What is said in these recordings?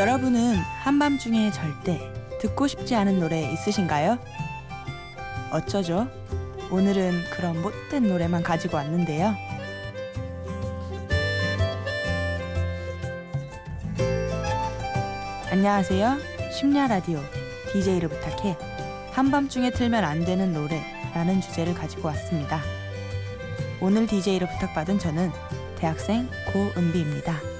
여러분은 한밤중에 절대 듣고 싶지 않은 노래 있으신가요? 어쩌죠? 오늘은 그런 못된 노래만 가지고 왔는데요. 안녕하세요. 심야 라디오 DJ를 부탁해 한밤중에 틀면 안 되는 노래라는 주제를 가지고 왔습니다. 오늘 DJ를 부탁받은 저는 대학생 고은비입니다.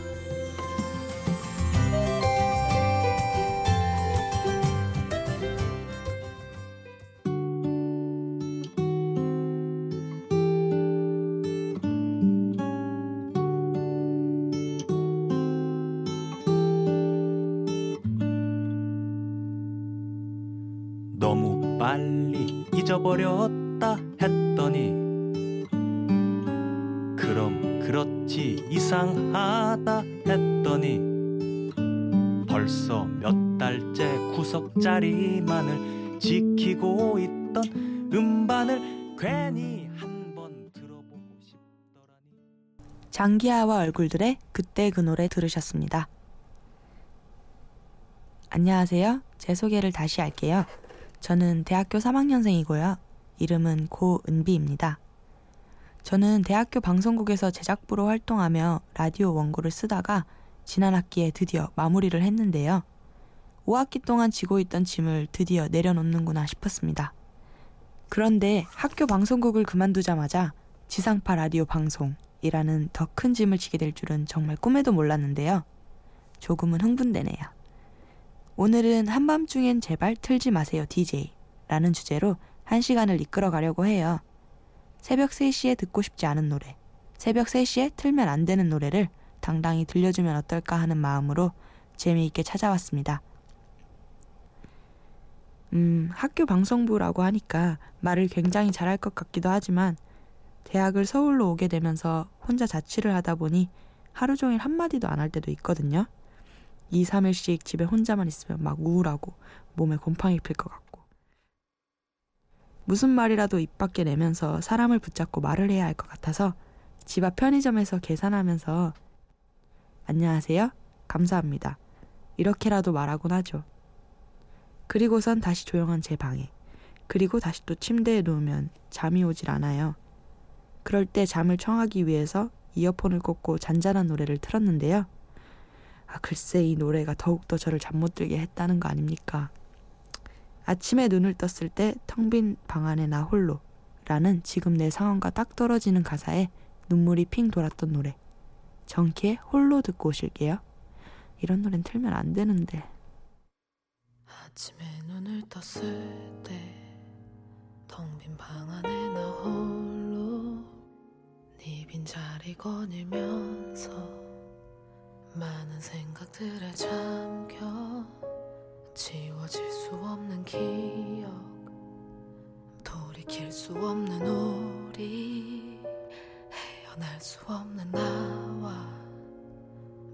그렇지 이상하다 했더니 벌써 몇 달째 구석 자리만을 지키고 있던 음반을 괜히 한 번 들어보고 싶더라니 장기하와 얼굴들의 그때 그 노래 들으셨습니다. 안녕하세요. 제 소개를 다시 할게요. 저는 대학교 3학년생이고요. 이름은 고은비입니다. 저는 대학교 방송국에서 제작부로 활동하며 라디오 원고를 쓰다가 지난 학기에 드디어 마무리를 했는데요. 5학기 동안 지고 있던 짐을 드디어 내려놓는구나 싶었습니다. 그런데 학교 방송국을 그만두자마자 지상파 라디오 방송이라는 더 큰 짐을 지게 될 줄은 정말 꿈에도 몰랐는데요. 조금은 흥분되네요. 오늘은 한밤중엔 제발 틀지 마세요 DJ 라는 주제로 한 시간을 이끌어 가려고 해요. 새벽 3시에 듣고 싶지 않은 노래, 새벽 3시에 틀면 안 되는 노래를 당당히 들려주면 어떨까 하는 마음으로 재미있게 찾아왔습니다. 음, 학교 방송부라고 하니까 말을 굉장히 잘할 것 같기도 하지만 대학을 서울로 오게 되면서 혼자 자취를 하다 보니 하루 종일 한마디도 안 할 때도 있거든요. 2, 3일씩 집에 혼자만 있으면 막 우울하고 몸에 곰팡이 필 것 같고 무슨 말이라도 입 밖에 내면서 사람을 붙잡고 말을 해야 할 것 같아서 집 앞 편의점에서 계산하면서 안녕하세요. 감사합니다. 이렇게라도 말하곤 하죠. 그리고선 다시 조용한 제 방에 그리고 다시 또 침대에 누우면 잠이 오질 않아요. 그럴 때 잠을 청하기 위해서 이어폰을 꽂고 잔잔한 노래를 틀었는데요. 아, 글쎄 이 노래가 더욱더 저를 잠 못 들게 했다는 거 아닙니까? 아침에 눈을 떴을 때 텅 빈 방 안에 나 홀로 라는 지금 내 상황과 딱 떨어지는 가사에 눈물이 핑 돌았던 노래. 정키의 홀로 듣고 오실게요. 이런 노래는 틀면 안 되는데. 아침에 눈을 떴을 때 텅 빈 방 안에 나 홀로 네 빈자리 거닐면서 많은 생각들에 잠겨 지워질 수 없는 기억. 돌이킬 수 없는 우리. 헤어날 수 없는 나와.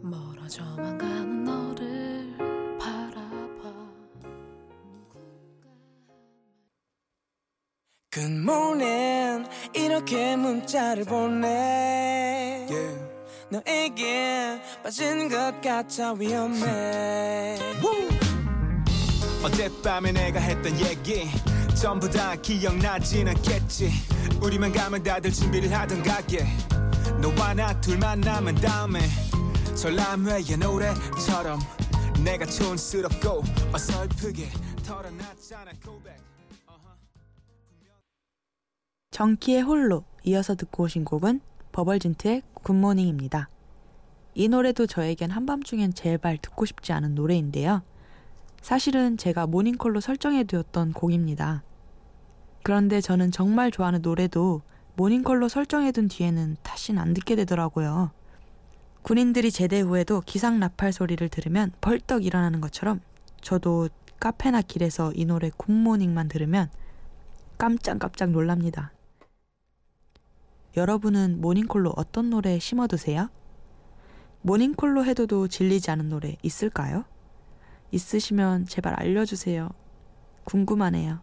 멀어져만 가는 너를 바라봐. 굿모닝 이렇게 문자를 보내. 너에게 빠진 것 같아 위험해 어젯밤에 내가 했던 얘기 전부 다 기억나진 않겠지 우리만 가면 다들 준비를 하던 가게 너와 나 둘만 남은 다음에 전람회의 노래처럼 내가 촌스럽고 어설프게 털어놨잖아 고백 정키의 홀로 이어서 듣고 오신 곡은 버벌진트의 굿모닝입니다. 이 노래도 저에겐 한밤중엔 제발 듣고 싶지 않은 노래인데요. 사실은 제가 모닝콜로 설정해 두었던 곡입니다. 그런데 저는 정말 좋아하는 노래도 모닝콜로 설정해 둔 뒤에는 다신 안 듣게 되더라고요. 군인들이 제대 후에도 기상 나팔 소리를 들으면 벌떡 일어나는 것처럼 저도 카페나 길에서 이 노래 굿모닝만 들으면 깜짝깜짝 놀랍니다. 여러분은 모닝콜로 어떤 노래 심어두세요? 모닝콜로 해도도 질리지 않은 노래 있을까요? 있으시면 제발 알려주세요. 궁금하네요.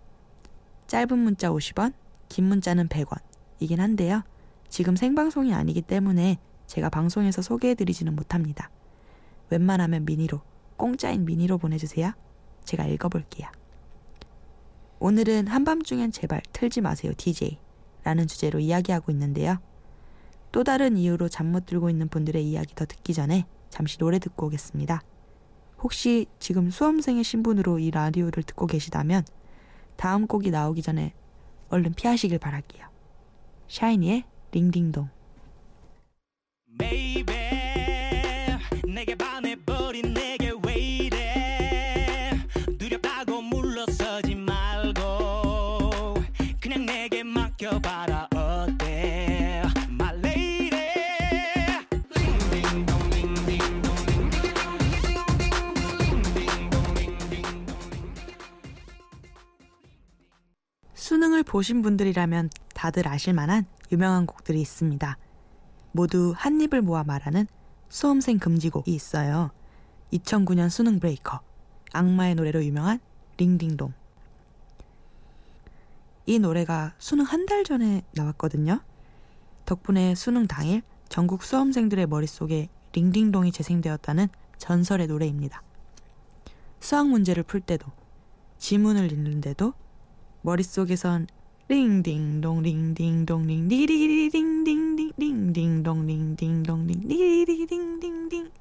짧은 문자 50원, 긴 문자는 100원. 이긴 한데요. 지금 생방송이 아니기 때문에 제가 방송에서 소개해드리지는 못합니다. 웬만하면 미니로 공짜인 미니로 보내주세요. 제가 읽어볼게요. 오늘은 한밤중엔 제발 틀지 마세요 DJ 라는 주제로 이야기하고 있는데요. 또 다른 이유로 잠 못 들고 있는 분들의 이야기 더 듣기 전에 잠시 노래 듣고 오겠습니다. 혹시 지금 수험생의 신분으로 이 라디오를 듣고 계시다면 다음 곡이 나오기 전에 얼른 피하시길 바랄게요. 샤이니의 링딩동. Baby 내게 반해버린 내게 왜 이래 두렵다고 물러서지 말고 그냥 내게 맡겨봐라 보신 분들이라면 다들 아실 만한 유명한 곡들이 있습니다. 모두 한 입을 모아 말하는 수험생 금지곡이 있어요. 2009년 수능 브레이커, 악마의 노래로 유명한 링딩동. 이 노래가 수능 한 달 전에 나왔거든요. 덕분에 수능 당일 전국 수험생들의 머릿속에 링딩동이 재생되었다는 전설의 노래입니다. 수학 문제를 풀 때도, 지문을 읽는데도 머릿속에선 링딩동 링딩동 링디리링딩딩 링딩동 링디리링딩딩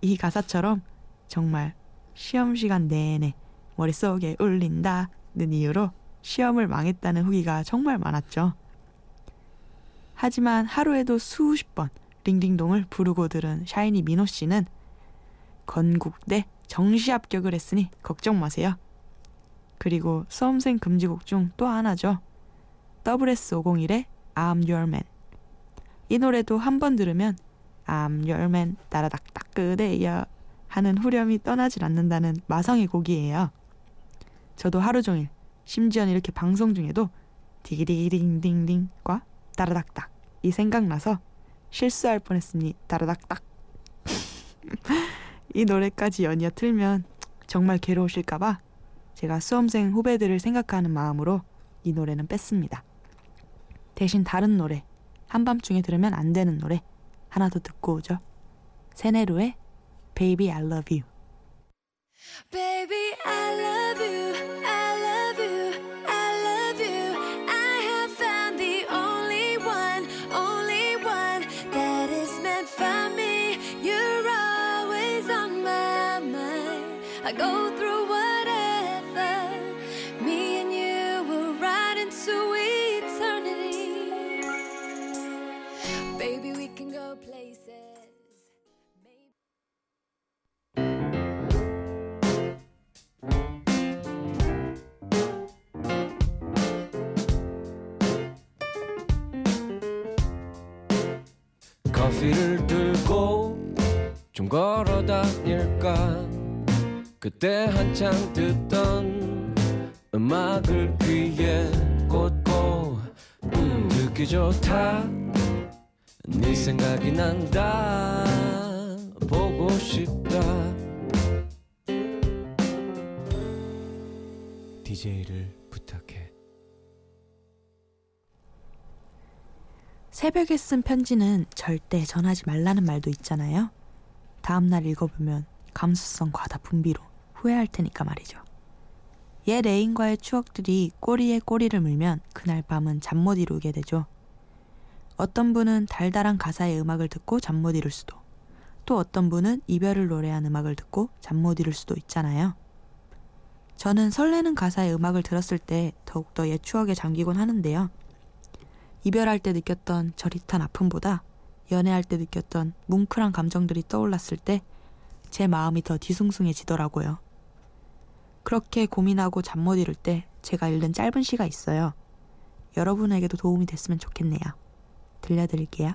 이 가사처럼 정말 시험 시간 내내 머릿속에 울린다는 이유로 시험을 망했다는 후기가 정말 많았죠. 하지만 하루에도 수십 번 링딩동을 부르고 들은 샤이니 민호 씨는 건국대 정시 합격을 했으니 걱정 마세요. 그리고 수험생 금지곡 중 또 하나죠. WS501의 I'm Your Man. 이 노래도 한 번 들으면 I'm Your Man 따라닥딱 그대여 하는 후렴이 떠나질 않는다는 마성의 곡이에요. 저도 하루 종일 심지어는 이렇게 방송 중에도 디기디기딩딩딩과 따라닥딱 이 생각나서 실수할 뻔했으니 따라닥딱 이 노래까지 연이어 틀면 정말 괴로우실까봐 제가 수험생 후배들을 생각하는 마음으로 이 노래는 뺐습니다. 대신 다른 노래, 한밤중에 들으면 안 되는 노래 하나 더 듣고 오죠. 세네루의 Baby I Love You. Baby, I love you. I love you. I love you. I have found the only one, only one that is meant for me. You're always on my mind. I go through whatever. 커피를 들고 좀 걸어 다닐까? 그때 한창 듣던 음악을 귀에 꽂고 음, 듣기 좋다. 네 생각이 난다. 보고 싶다. DJ를 부탁해 새벽에 쓴 편지는 절대 전하지 말라는 말도 있잖아요. 다음날 읽어보면 감수성 과다 분비로 후회할 테니까 말이죠. 옛 애인과의 추억들이 꼬리에 꼬리를 물면 그날 밤은 잠 못 이루게 되죠. 어떤 분은 달달한 가사의 음악을 듣고 잠 못 이룰 수도, 또 어떤 분은 이별을 노래한 음악을 듣고 잠 못 이룰 수도 있잖아요. 저는 설레는 가사의 음악을 들었을 때 더욱더 옛 추억에 잠기곤 하는데요. 이별할 때 느꼈던 저릿한 아픔보다 연애할 때 느꼈던 뭉클한 감정들이 떠올랐을 때 제 마음이 더 뒤숭숭해지더라고요. 그렇게 고민하고 잠 못 이룰 때 제가 읽는 짧은 시가 있어요. 여러분에게도 도움이 됐으면 좋겠네요. 들려드릴게요.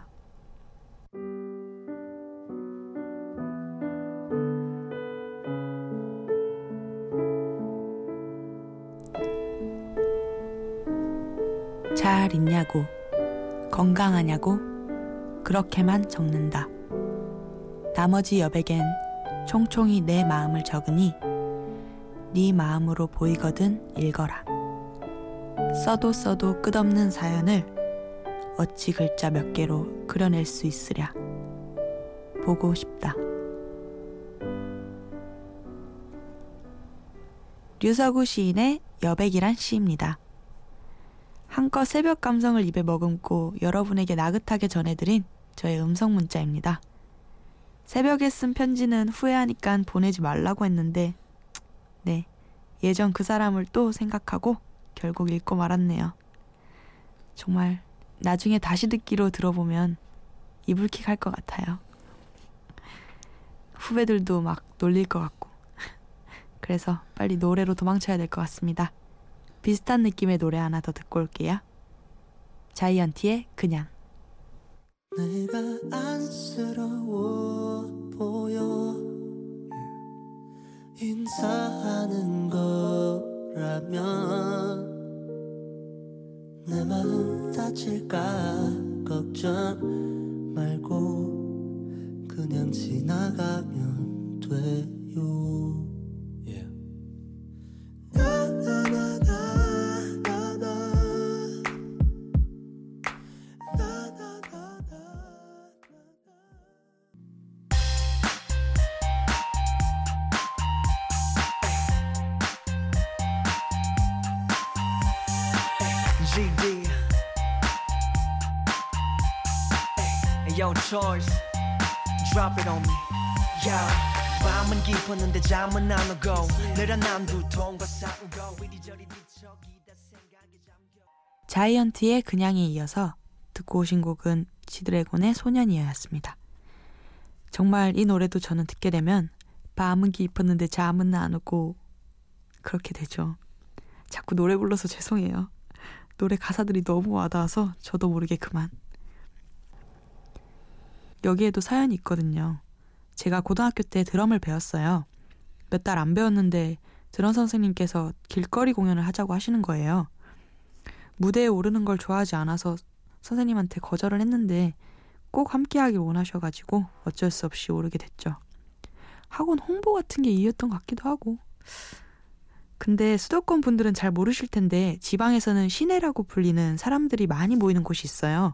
잘 있냐고, 건강하냐고, 그렇게만 적는다. 나머지 여백엔 총총히 내 마음을 적으니 네 마음으로 보이거든 읽어라. 써도 써도 끝없는 사연을 어찌 글자 몇 개로 그려낼 수 있으랴. 보고 싶다. 류서구 시인의 여백이란 시입니다. 한껏 새벽 감성을 입에 머금고 여러분에게 나긋하게 전해드린 저의 음성 문자입니다. 새벽에 쓴 편지는 후회하니까 보내지 말라고 했는데, 네, 예전 그 사람을 또 생각하고 결국 읽고 말았네요. 정말 나중에 다시 듣기로 들어보면 이불킥 할 것 같아요. 후배들도 막 놀릴 것 같고. 그래서 빨리 노래로 도망쳐야 될 것 같습니다. 비슷한 느낌의 노래 하나 더 듣고 올게요. 자이언티의 그냥. 내가 안쓰러워 보여 인사하는 거라면 내 마음 다칠까 걱정 말고 그냥 지나가면 돼요 Charles Drop it on me Yeah 밤은 깊었는데 잠은 안 오고 늘어난 두통과 싸우고 이리저리 뒤척이다 생각에 잠겨 자이언티의 그냥에 이어서 듣고 오신 곡은 지드래곤의 소년이었습니다. 정말 이 노래도 저는 듣게 되면 밤은 깊었는데 잠은 안 오고 그렇게 되죠. 자꾸 노래 불러서 죄송해요. 노래 가사들이 너무 와닿아서 저도 모르게 그만. 여기에도 사연이 있거든요. 제가 고등학교 때 드럼을 배웠어요. 몇 달 안 배웠는데 드럼 선생님께서 길거리 공연을 하자고 하시는 거예요. 무대에 오르는 걸 좋아하지 않아서 선생님한테 거절을 했는데 꼭 함께 하길 원하셔가지고 어쩔 수 없이 오르게 됐죠. 학원 홍보 같은 게 이유였던 것 같기도 하고. 근데 수도권 분들은 잘 모르실 텐데 지방에서는 시내라고 불리는 사람들이 많이 모이는 곳이 있어요.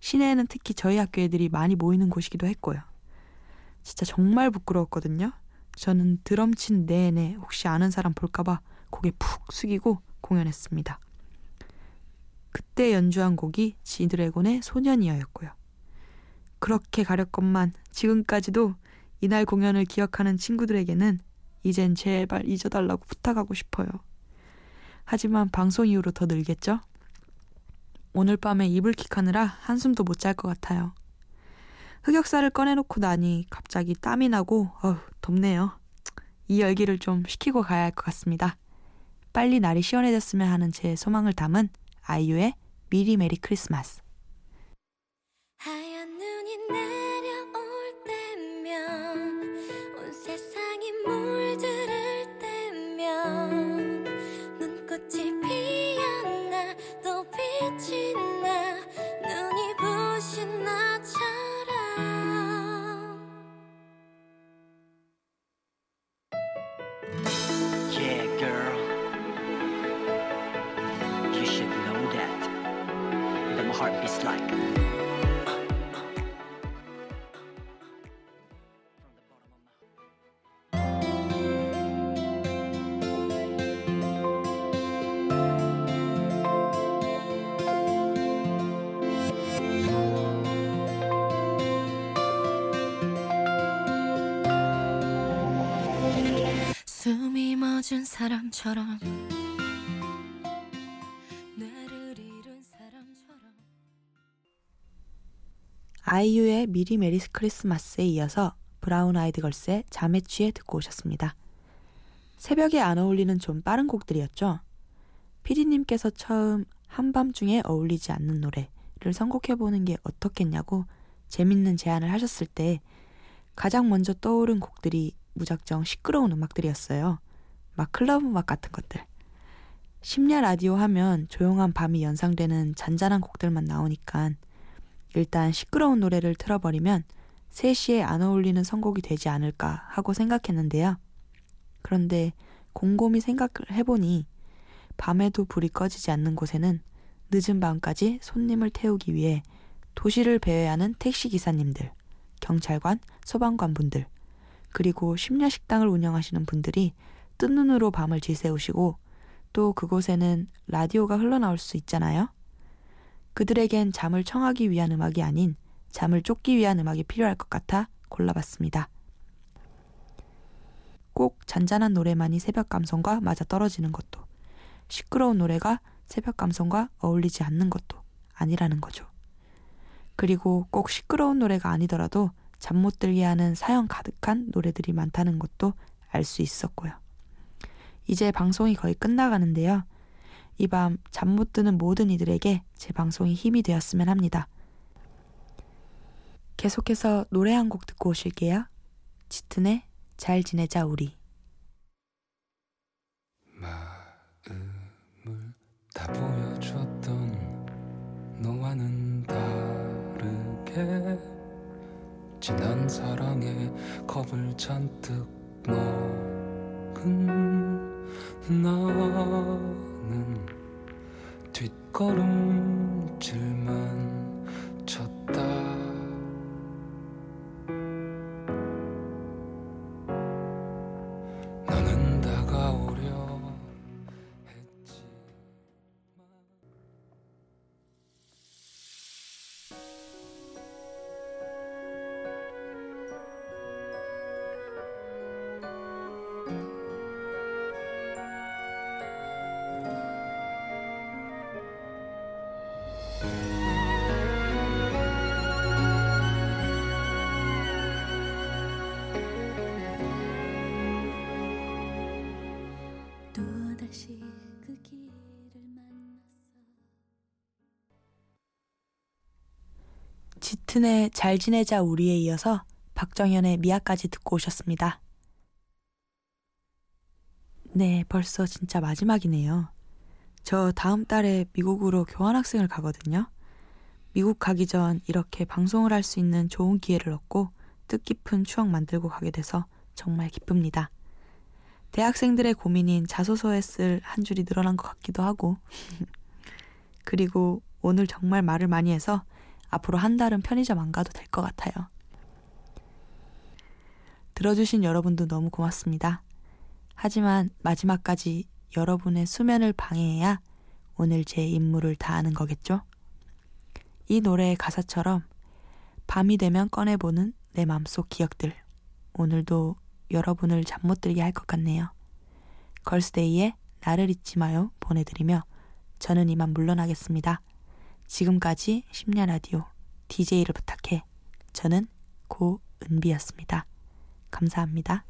시내에는 특히 저희 학교 애들이 많이 모이는 곳이기도 했고요. 진짜 정말 부끄러웠거든요. 저는 드럼 친 내내 혹시 아는 사람 볼까봐 고개 푹 숙이고 공연했습니다. 그때 연주한 곡이 지드래곤의 소년이었고요. 그렇게 가렸건만 지금까지도 이날 공연을 기억하는 친구들에게는 이젠 제발 잊어달라고 부탁하고 싶어요. 하지만 방송 이후로 더 늘겠죠? 오늘 밤에 이불킥하느라 한숨도 못 잘 것 같아요. 흑역사를 꺼내놓고 나니 갑자기 땀이 나고 어우 덥네요. 이 열기를 좀 식히고 가야 할 것 같습니다. 빨리 날이 시원해졌으면 하는 제 소망을 담은 아이유의 미리 메리 크리스마스. 멎은 사람처럼 나를 잃은 사람처럼 아이유의 미리 메리 크리스마스에 이어서 브라운 아이드 걸스의 잠에 취해 듣고 오셨습니다. 새벽에 안 어울리는 좀 빠른 곡들이었죠. 피디님께서 처음 한밤중에 어울리지 않는 노래를 선곡해보는 게 어떻겠냐고 재밌는 제안을 하셨을 때 가장 먼저 떠오른 곡들이 무작정 시끄러운 음악들이었어요. 막 클럽 음악 같은 것들. 심야 라디오 하면 조용한 밤이 연상되는 잔잔한 곡들만 나오니까 일단 시끄러운 노래를 틀어버리면 3시에 안 어울리는 선곡이 되지 않을까 하고 생각했는데요. 그런데 곰곰이 생각을 해보니 밤에도 불이 꺼지지 않는 곳에는 늦은 밤까지 손님을 태우기 위해 도시를 배회하는 택시기사님들, 경찰관, 소방관 분들, 그리고 심야식당을 운영하시는 분들이 뜬 눈으로 밤을 지새우시고 또 그곳에는 라디오가 흘러나올 수 있잖아요. 그들에겐 잠을 청하기 위한 음악이 아닌 잠을 쫓기 위한 음악이 필요할 것 같아 골라봤습니다. 꼭 잔잔한 노래만이 새벽 감성과 맞아 떨어지는 것도 시끄러운 노래가 새벽 감성과 어울리지 않는 것도 아니라는 거죠. 그리고 꼭 시끄러운 노래가 아니더라도 잠 못 들게 하는 사연 가득한 노래들이 많다는 것도 알 수 있었고요. 이제 방송이 거의 끝나가는데요. 이 밤 잠 못 드는 모든 이들에게 제 방송이 힘이 되었으면 합니다. 계속해서 노래 한 곡 듣고 오실게요. 짙은의 잘 지내자 우리. 마음을 다 보여줬던 너와는 다르게 지난 사랑에 겁을 잔뜩 먹은 나는 뒷걸음질만 쳤다 다시 그 길을 만났어 짙은의 잘 지내자 우리에 이어서 박정현의 미아까지 듣고 오셨습니다. 네, 벌써 진짜 마지막이네요. 저 다음 달에 미국으로 교환학생을 가거든요. 미국 가기 전 이렇게 방송을 할 수 있는 좋은 기회를 얻고 뜻깊은 추억 만들고 가게 돼서 정말 기쁩니다. 대학생들의 고민인 자소서에 쓸 한 줄이 늘어난 것 같기도 하고. 그리고 오늘 정말 말을 많이 해서 앞으로 한 달은 편의점 안 가도 될 것 같아요. 들어주신 여러분도 너무 고맙습니다. 하지만 마지막까지 여러분의 수면을 방해해야 오늘 제 임무를 다하는 거겠죠? 이 노래의 가사처럼 밤이 되면 꺼내보는 내 맘속 기억들. 오늘도 여러분을 잠 못 들게 할 것 같네요. 걸스데이에 나를 잊지 마요 보내드리며 저는 이만 물러나겠습니다. 지금까지 10년 라디오 DJ를 부탁해. 저는 고은비였습니다. 감사합니다.